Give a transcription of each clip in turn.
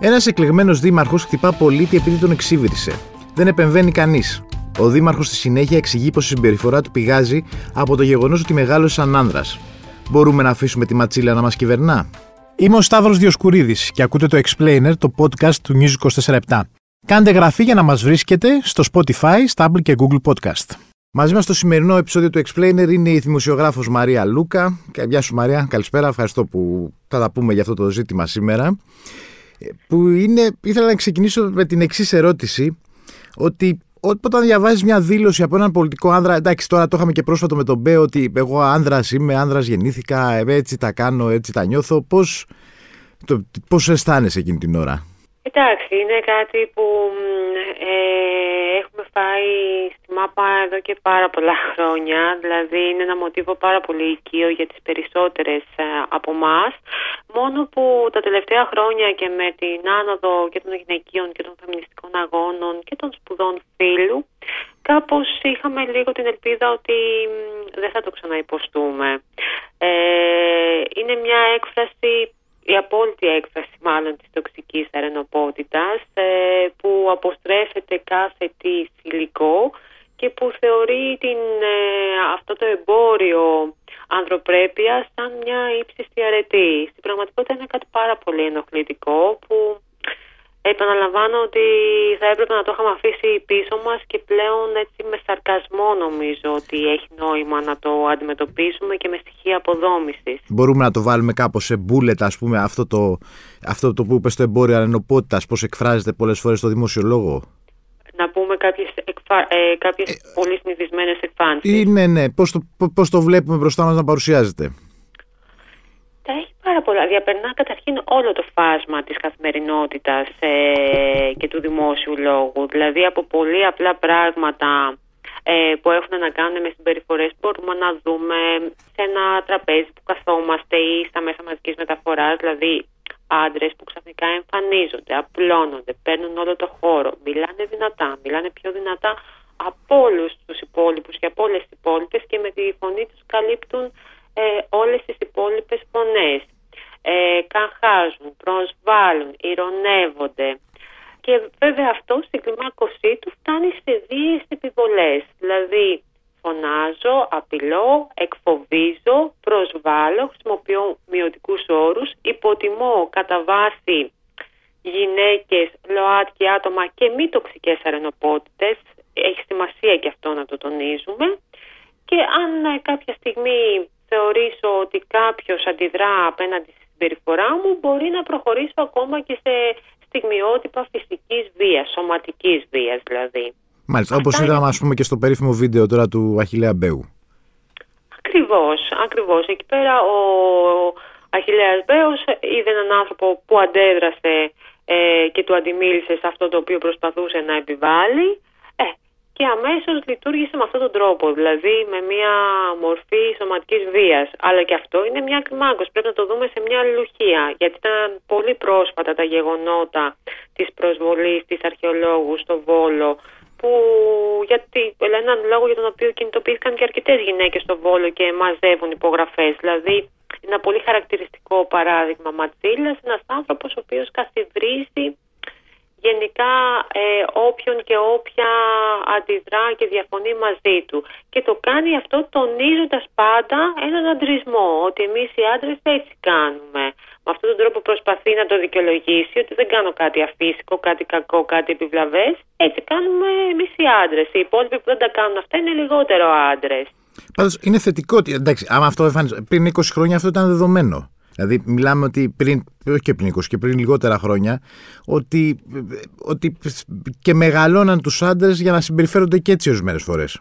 Ένας εκλεγμένος δήμαρχος χτυπά πολίτη επειδή τον εξύβρισε. Δεν επεμβαίνει κανείς. Ο δήμαρχος στη συνέχεια εξηγεί πως η συμπεριφορά του πηγάζει από το γεγονός ότι μεγάλωσε σαν άνδρας. Μπορούμε να αφήσουμε τη ματσίλα να μας κυβερνά; Είμαι ο Σταύρος Διοσκουρίδης και ακούτε το Explainer, το podcast του News 24 Κάντε γραφή για να μας βρίσκετε στο Spotify, Stable και Google Podcast. Μαζί μας στο σημερινό επεισόδιο του Explainer είναι η δημοσιογράφος Μαρία Λούκα. Γεια σου Μαρία, καλησπέρα. Ευχαριστώ που θα τα πούμε για αυτό το ζήτημα σήμερα. Που είναι, ήθελα να ξεκινήσω με την εξής ερώτηση, ότι όταν διαβάζεις μια δήλωση από έναν πολιτικό άνδρα, εντάξει, τώρα το είχαμε και πρόσφατο με τον Μπέ, ότι εγώ άνδρας είμαι, άνδρας γεννήθηκα, έτσι τα κάνω, έτσι τα νιώθω. Πώς πώς αισθάνεσαι εκείνη την ώρα; Εντάξει, είναι κάτι που ε, έχουμε φάει στη ΜΑΠΑ εδώ και πάρα πολλά χρόνια. Δηλαδή είναι ένα μοτίβο πάρα πολύ οικείο για τις περισσότερες ε, από εμάς. Μόνο που τα τελευταία χρόνια και με την άνοδο και των γυναικείων και των φεμινιστικών αγώνων και των σπουδών φίλου κάπως είχαμε λίγο την ελπίδα ότι δεν θα το ξαναυποστούμε. Ε, είναι μια έκφραση η απόλυτη έκφραση μάλλον της τοξικής αρενοπότητας ε, που αποστρέφεται κάθε τι υλικό και που θεωρεί την, ε, αυτό το εμπόριο ανθρωπρέπεια σαν μια ύψιστη αρετή. Στην πραγματικότητα είναι κάτι πάρα πολύ ενοχλητικό που Επαναλαμβάνω ότι θα έπρεπε να το είχαμε αφήσει πίσω μας και πλέον έτσι με σαρκασμό νομίζω ότι έχει νόημα να το αντιμετωπίσουμε και με στοιχεία αποδόμησης. Μπορούμε να το βάλουμε κάπως σε μπούλετα ας πούμε αυτό το, αυτό το που είπες στο εμπόριο ανενοπότητας πώς εκφράζεται πολλές φορές στο δημόσιο λόγο; Να πούμε κάποιες, εκφα... ε, κάποιες ε, πολύ συνηθισμένες εκφάνσεις. Ναι, ναι. Πώς το, πώς το βλέπουμε μπροστά μας να παρουσιάζεται; Έχει πάρα πολλά. Διαπερνά καταρχήν όλο το φάσμα της καθημερινότητας ε, και του δημόσιου λόγου. Δηλαδή από πολύ απλά πράγματα ε, που έχουν να κάνουν με συμπεριφορές μπορούμε να δούμε σε ένα τραπέζι που καθόμαστε ή στα μέσα μαζικής μεταφοράς, δηλαδή άντρες που ξαφνικά εμφανίζονται, απλώνονται, παίρνουν όλο το χώρο, μιλάνε δυνατά, μιλάνε πιο δυνατά από όλους τους υπόλοιπους και από όλες τις υπόλοιπες και με τη φωνή τους καλύπτουν ε, όλες τις υπόλοιπες φωνές. Ε, καχάζουν, προσβάλλουν, ηρωνεύονται. Και βέβαια αυτό στην κλιμάκωσή του φτάνει σε δύο επιβολές. Δηλαδή φωνάζω, απειλώ, εκφοβίζω, προσβάλλω, χρησιμοποιώ μειωτικούς όρους, υποτιμώ κατά βάση γυναίκες, ΛΟΑΤ και άτομα και μη τοξικές αρενοπότητες. Έχει σημασία και αυτό να το τονίζουμε. Και αν ε, κάποια στιγμή θεωρήσω ότι κάποιος αντιδρά απέναντι στη συμπεριφορά μου μπορεί να προχωρήσω ακόμα και σε στιγμιότυπα φυσικής βίας, σωματικής βίας δηλαδή. Μάλιστα, Αυτά όπως είδαμε ας πούμε και στο περίφημο βίντεο τώρα του Αχιλέα Μπέου. Ακριβώς, ακριβώς. Εκεί πέρα ο Αχιλέας Μπέος είδε έναν άνθρωπο που αντέδρασε ε, και του αντιμίλησε σε αυτό το οποίο προσπαθούσε να επιβάλλει. Ε, και αμέσως λειτουργήσε με αυτόν τον τρόπο, δηλαδή με μια μορφή σωματικής βίας. Αλλά και αυτό είναι μια κλιμάκωση. Πρέπει να το δούμε σε μια αλληλουχία. Γιατί ήταν πολύ πρόσφατα τα γεγονότα της προσβολής της αρχαιολόγου στο Βόλο, που γιατί έναν λόγο για τον οποίο κινητοποιήθηκαν και αρκετές γυναίκες στο Βόλο και μαζεύουν υπογραφές. Δηλαδή, ένα πολύ χαρακτηριστικό παράδειγμα Ματσίλας, ένας άνθρωπος ο οποίος καθιβρίζει γενικά ε, όποιον και όποια αντιδρά και διαφωνεί μαζί του. Και το κάνει αυτό τονίζοντας πάντα έναν αντρισμό, ότι εμείς οι άντρες έτσι κάνουμε. Με αυτόν τον τρόπο προσπαθεί να το δικαιολογήσει ότι δεν κάνω κάτι αφύσικο, κάτι κακό, κάτι επιβλαβές. Έτσι κάνουμε εμείς οι άντρες. Οι υπόλοιποι που δεν τα κάνουν αυτά είναι λιγότερο άντρες. Πάντως είναι θετικό ότι, εντάξει, άμα αυτό εμφανίζεται, πριν 20 χρόνια αυτό ήταν δεδομένο. Δηλαδή, μιλάμε ότι πριν, όχι και πριν 20 και πριν λιγότερα χρόνια, ότι, ότι και μεγαλώναν τους άντρες για να συμπεριφέρονται και έτσι ορισμένες φορές.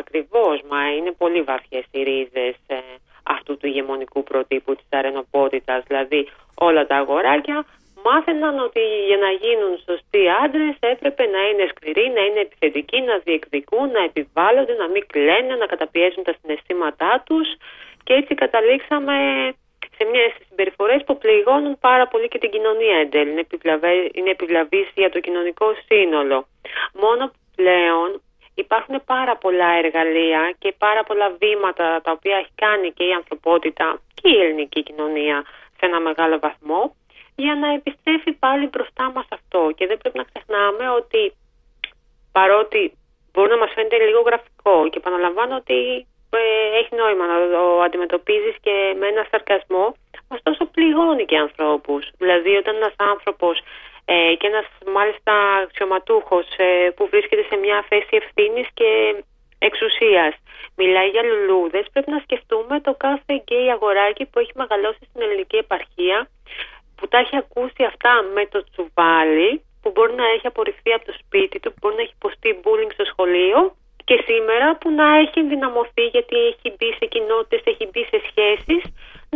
Ακριβώς, μα είναι πολύ βαθιές οι ρίζες ε, αυτού του ηγεμονικού προτύπου της αρενοπότητας. Δηλαδή, όλα τα αγοράκια μάθαιναν ότι για να γίνουν σωστοί άντρες έπρεπε να είναι σκληροί, να είναι επιθετικοί, να διεκδικούν, να επιβάλλονται, να μην κλαίνε, να καταπιέζουν τα συναισθήματά τους. Και έτσι καταλήξαμε σε μια στι συμπεριφορές που πληγώνουν πάρα πολύ και την κοινωνία εν τέλει. Είναι επιβλαβής για το κοινωνικό σύνολο. Μόνο πλέον υπάρχουν πάρα πολλά εργαλεία και πάρα πολλά βήματα τα οποία έχει κάνει και η ανθρωπότητα και η ελληνική κοινωνία σε ένα μεγάλο βαθμό για να επιστρέφει πάλι μπροστά μας αυτό. Και δεν πρέπει να ξεχνάμε ότι παρότι μπορεί να μας φαίνεται λίγο γραφικό και επαναλαμβάνω ότι ε, έχει νόημα να το αντιμετωπίζεις και με ένα σαρκασμό ωστόσο πληγώνει και ανθρώπους. Δηλαδή όταν ένας άνθρωπος ε, και ένας μάλιστα αξιωματούχος ε, που βρίσκεται σε μια θέση ευθύνης και εξουσίας. Μιλάει για λουλούδες. Πρέπει να σκεφτούμε το κάθε γκέι αγοράκι που έχει μεγαλώσει στην ελληνική επαρχία που τα έχει ακούσει αυτά με το τσουβάλι που μπορεί να έχει απορριφθεί από το σπίτι του, που μπορεί να έχει υποστεί bullying στο σχολείο και σήμερα που να έχει ενδυναμωθεί γιατί έχει μπει σε κοινότητες, έχει μπει σε σχέσεις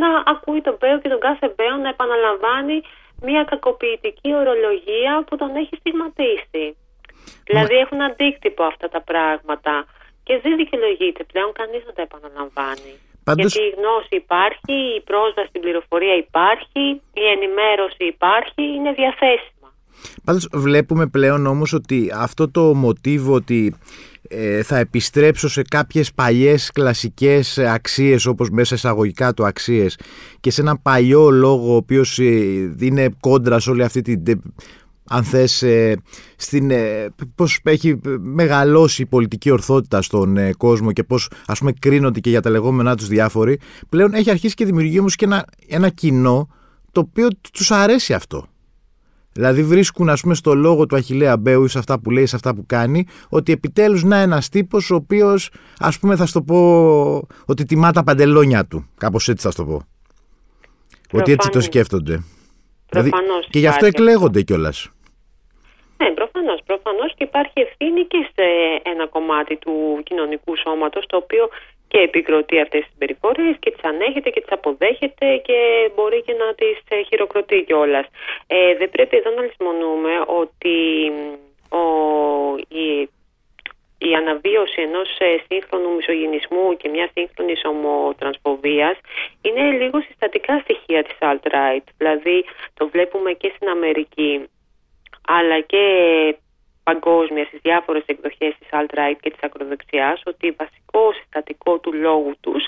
να ακούει τον Μπέο και τον κάθε Μπέο να επαναλαμβάνει μια κακοποιητική ορολογία που τον έχει στιγματίσει. Δηλαδή έχουν αντίκτυπο αυτά τα πράγματα και δεν δικαιολογείται πλέον κανείς να τα επαναλαμβάνει. Πάντως... Γιατί η γνώση υπάρχει, η πρόσβαση στην πληροφορία υπάρχει, η ενημέρωση υπάρχει, είναι διαθέσιμα. Πάντως βλέπουμε πλέον όμως ότι αυτό το μοτίβο ότι ε, θα επιστρέψω σε κάποιες παλιές κλασικές αξίες όπως μέσα εισαγωγικά του αξίες και σε ένα παλιό λόγο ο οποίος ε, είναι κόντρα σε όλη αυτή την αν θες, ε, στην, ε, πώς έχει μεγαλώσει η πολιτική ορθότητα στον ε, κόσμο και πώς ας πούμε κρίνονται και για τα λεγόμενά τους διάφοροι, πλέον έχει αρχίσει και δημιουργεί όμως και ένα, ένα κοινό το οποίο τους αρέσει αυτό. Δηλαδή βρίσκουν ας πούμε στο λόγο του Αχιλέα Μπέου ή σε αυτά που λέει, σε αυτά που κάνει, ότι επιτέλους να ένας τύπος ο οποίος ας πούμε θα σου το πω ότι τιμά τα παντελόνια του. Κάπως έτσι θα σου το πω. Ότι έτσι το σκέφτονται. Δηλαδή, και γι' αυτό εκλέγονται κιόλας. Ναι, προφανώς. Προφανώς και υπάρχει ευθύνη και σε ένα κομμάτι του κοινωνικού σώματος, το οποίο και επικροτεί αυτές τις συμπεριφορέ και τις ανέχεται και τις αποδέχεται και μπορεί και να τις ε, χειροκροτεί κιόλας. Ε, δεν πρέπει εδώ να λησμονούμε ότι ο, η, η αναβίωση ενός ε, σύγχρονου μισογενισμού και μια σύγχρονη ομοτρανσφοβίας είναι λίγο συστατικά στοιχεία της alt-right. Δηλαδή το βλέπουμε και στην Αμερική αλλά και παγκόσμια στις διάφορες εκδοχές της alt-right και της ακροδεξιάς ότι βασικό συστατικό του λόγου τους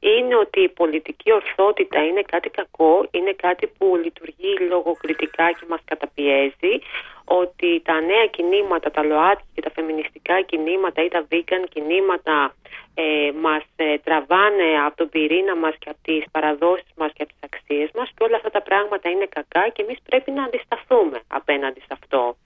είναι ότι η πολιτική ορθότητα είναι κάτι κακό, είναι κάτι που λειτουργεί λογοκριτικά και μας καταπιέζει, ότι τα νέα κινήματα, τα ΛΟΑΤΚΙ και τα φεμινιστικά κινήματα ή τα vegan κινήματα ε, μας ε, τραβάνε από τον πυρήνα μας και από τις παραδόσεις μας και από τις αξίες μας και όλα αυτά τα πράγματα είναι κακά και εμείς πρέπει να αντισταθούμε απέναντι σε αυτό.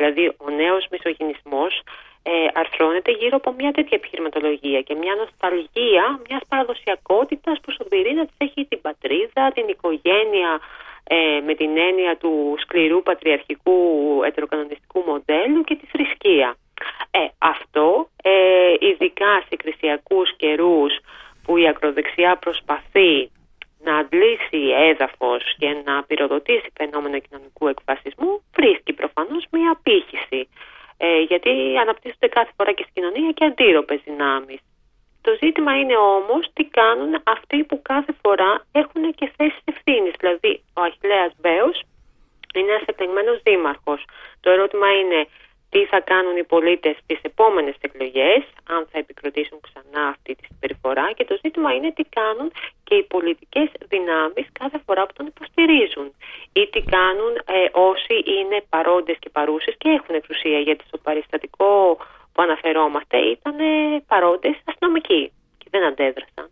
Δηλαδή ο νέος μισογυνισμός ε, αρθρώνεται γύρω από μια τέτοια επιχειρηματολογία και μια νοσταλγία μιας παραδοσιακότητας που στον πυρήνα της έχει την πατρίδα, την οικογένεια ε, με την έννοια του σκληρού πατριαρχικού ετεροκανονιστικού μοντέλου και τη θρησκεία. Ε, αυτό, ε, ειδικά σε εκκλησιακούς καιρούς που η ακροδεξιά προσπαθεί να αντλήσει έδαφος και να πυροδοτήσει φαινόμενο κοινωνικού εκφασισμού, βρίσκει προφανώς μία απήχηση. Ε, γιατί αναπτύσσονται κάθε φορά και στην κοινωνία και αντίρροπες δυνάμεις. Το ζήτημα είναι όμως τι κάνουν αυτοί που κάθε φορά έχουν και θέσεις ευθύνης. Δηλαδή ο Αχιλέας Μπέος είναι ένας εκλεγμένος δήμαρχος. Το ερώτημα είναι τι θα κάνουν οι πολίτες στις επόμενες εκλογές, αν θα επικροτήσουν ξανά αυτή τη συμπεριφορά και το ζήτημα είναι τι κάνουν και οι πολιτικές δυνάμεις κάθε φορά που τον υποστηρίζουν ή τι κάνουν ε, όσοι είναι παρόντες και παρούσες και έχουν εξουσία γιατί στο παριστατικό που αναφερόμαστε ήταν παρόντες αστυνομικοί και δεν αντέδρασαν.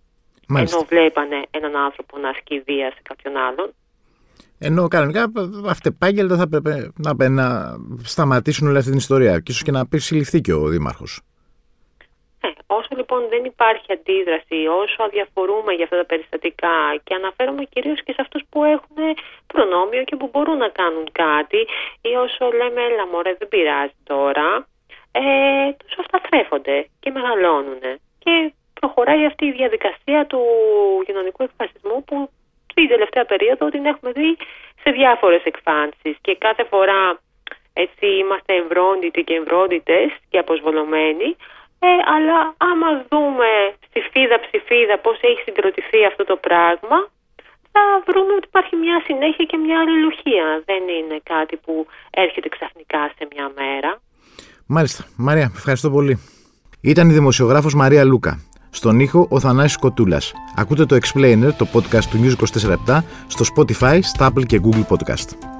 Μάλιστα. Ενώ βλέπανε έναν άνθρωπο να ασκεί βία σε κάποιον άλλον. Ενώ κανονικά αυτεπάγγελτα θα πρέπει να, να σταματήσουν όλη αυτή την ιστορία και ίσως και να πει συλληφθεί και ο Δήμαρχος. Ε, όσο λοιπόν δεν υπάρχει αντίδραση, όσο αδιαφορούμε για αυτά τα περιστατικά και αναφέρομαι κυρίως και σε αυτούς που έχουν προνόμιο και που μπορούν να κάνουν κάτι ή όσο λέμε έλα μωρέ δεν πειράζει τώρα, ε, τόσο αυτά θρέφονται και μεγαλώνουν. Και προχωράει αυτή η διαδικασία του κοινωνικού εκφασισμού που την τελευταία περίοδο την έχουμε δει σε διάφορες εκφάνσεις και κάθε φορά έτσι είμαστε εμβρόντιτοι και εμβρόντιτες και αποσβολωμένοι ε, αλλά άμα δούμε στη φίδα ψηφίδα πώς έχει συγκροτηθεί αυτό το πράγμα θα βρούμε ότι υπάρχει μια συνέχεια και μια αλληλουχία. Δεν είναι κάτι που έρχεται ξαφνικά σε μια μέρα. Μάλιστα. Μαρία, ευχαριστώ πολύ. Ήταν η δημοσιογράφος Μαρία Λούκα. Στον ήχο ο Θανάσης Κοτούλας. Ακούτε το Explainer, το podcast του News 24 στο Spotify, στα Apple και Google Podcast.